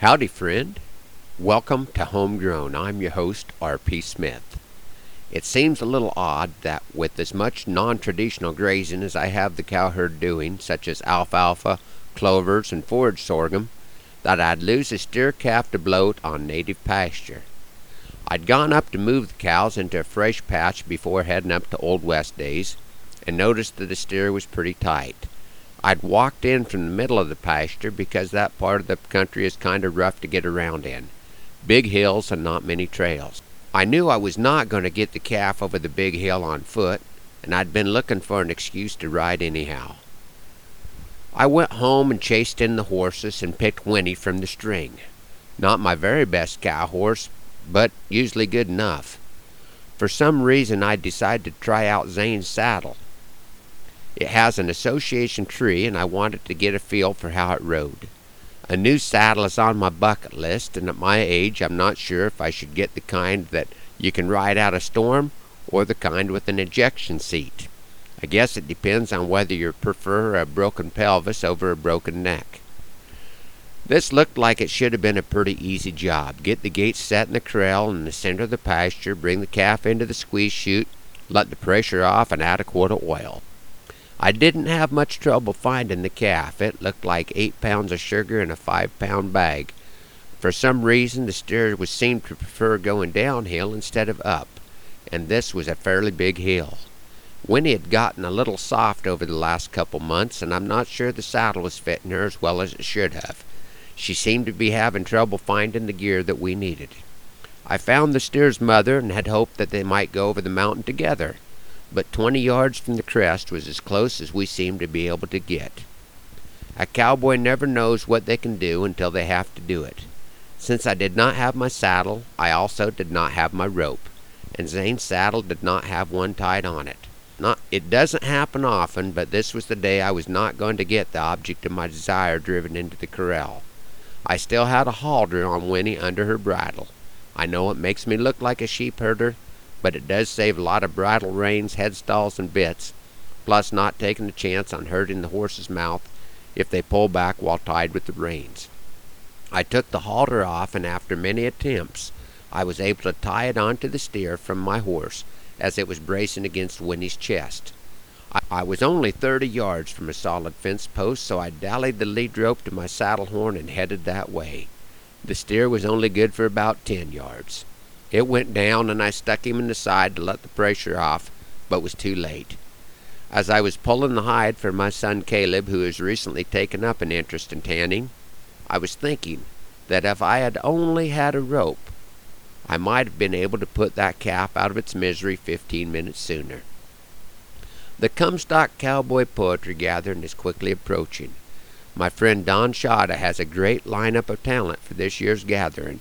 Howdy, friend. Welcome to Homegrown. I'm your host, R.P. Smith. It seems a little odd that with as much non traditional grazing as I have the cow herd doing, such as alfalfa, clovers, and forage sorghum, that I'd lose a steer calf to bloat on native pasture. I'd gone up to move the cows into a fresh patch before heading up to Old West days, and noticed that the steer was pretty tight. I'd walked in from the middle of the pasture because that part of the country is kind of rough to get around in. Big hills and not many trails. I knew I was not going to get the calf over the big hill on foot, and I'd been looking for an excuse to ride anyhow. I went home and chased in the horses and picked Winnie from the string. Not my very best cow horse, but usually good enough. For some reason, I decided to try out Zane's saddle. It has an association tree, and I wanted to get a feel for how it rode. A new saddle is on my bucket list, and at my age, I'm not sure if I should get the kind that you can ride out a storm or the kind with an ejection seat. I guess it depends on whether you prefer a broken pelvis over a broken neck. This looked like it should have been a pretty easy job. Get the gates set in the corral in the center of the pasture, bring the calf into the squeeze chute, let the pressure off, and add a quart of oil. I didn't have much trouble finding the calf. It looked like eight pounds of sugar in a five pound bag. For some reason, the steer was seemed to prefer going downhill instead of up, and this was a fairly big hill. Winnie had gotten a little soft over the last couple months, and I'm not sure the saddle was fitting her as well as it should have. She seemed to be having trouble finding the gear that we needed. I found the steer's mother and had hoped that they might go over the mountain together but twenty yards from the crest was as close as we seemed to be able to get. A cowboy never knows what they can do until they have to do it. Since I did not have my saddle, I also did not have my rope, and Zane's saddle did not have one tied on it. Not, it doesn't happen often, but this was the day I was not going to get the object of my desire driven into the corral. I still had a halter on Winnie under her bridle. I know it makes me look like a sheep herder, but it does save a lot of bridle reins, headstalls, and bits, plus not taking a chance on hurting the horse's mouth if they pull back while tied with the reins. I took the halter off, and after many attempts, I was able to tie it onto the steer from my horse as it was bracing against Winnie's chest. I, I was only thirty yards from a solid fence post, so I dallied the lead rope to my saddle horn and headed that way. The steer was only good for about ten yards. It went down, and I stuck him in the side to let the pressure off, but was too late. As I was pulling the hide for my son Caleb, who has recently taken up an interest in tanning, I was thinking that if I had only had a rope, I might have been able to put that calf out of its misery fifteen minutes sooner. The Comstock Cowboy Poetry Gathering is quickly approaching. My friend Don Shada has a great lineup of talent for this year's gathering,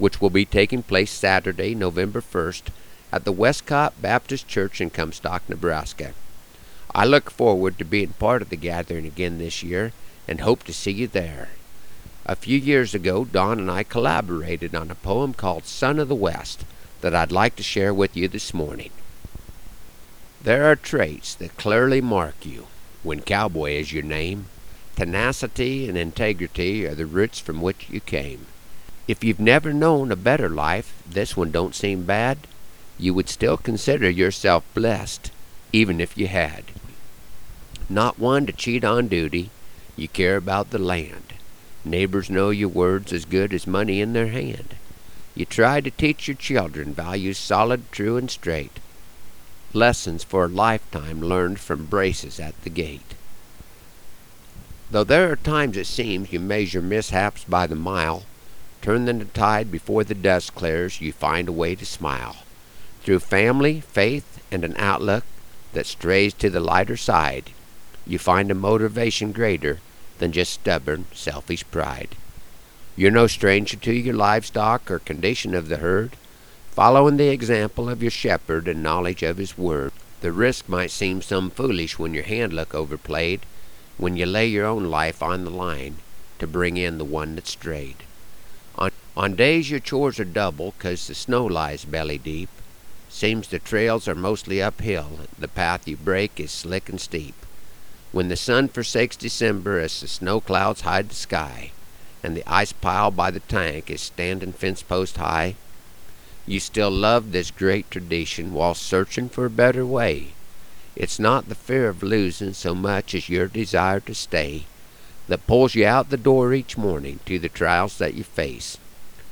which will be taking place Saturday, November 1st, at the Westcott Baptist Church in Comstock, Nebraska. I look forward to being part of the gathering again this year and hope to see you there. A few years ago, Don and I collaborated on a poem called Son of the West that I'd like to share with you this morning. There are traits that clearly mark you when cowboy is your name. Tenacity and integrity are the roots from which you came. If you've never known a better life, this one don't seem bad, you would still consider yourself blessed, even if you had. Not one to cheat on duty, you care about the land. Neighbors know your words as good as money in their hand. You try to teach your children values solid, true, and straight. Lessons for a lifetime learned from braces at the gate. Though there are times it seems you measure mishaps by the mile, Turn the tide before the dust clears, you find a way to smile. Through family, faith, and an outlook that strays to the lighter side, you find a motivation greater than just stubborn, selfish pride. You're no stranger to your livestock or condition of the herd, following the example of your shepherd and knowledge of his word. The risk might seem some foolish when your hand look overplayed, when you lay your own life on the line to bring in the one that strayed. On days your chores are double 'cause the snow lies belly deep, Seems the trails are mostly uphill, the path you break is slick and steep. When the sun forsakes December as the snow clouds hide the sky, and the ice pile by the tank is standing fence post high. You still love this great tradition while searching for a better way. It's not the fear of losing so much as your desire to stay that pulls you out the door each morning to the trials that you face,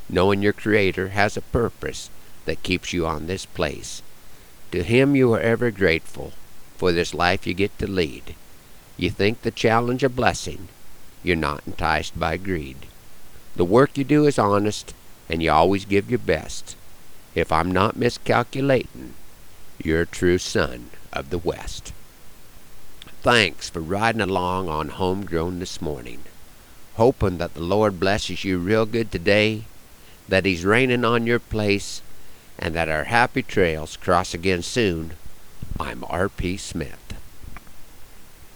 knowing your Creator has a purpose that keeps you on this place. To Him you are ever grateful for this life you get to lead. You think the challenge a blessing, you're not enticed by greed. The work you do is honest, and you always give your best. If I'm not miscalculating, you're a true son of the West. Thanks for riding along on Homegrown this morning. Hoping that the Lord blesses you real good today, that He's raining on your place, and that our happy trails cross again soon. I'm R.P. Smith.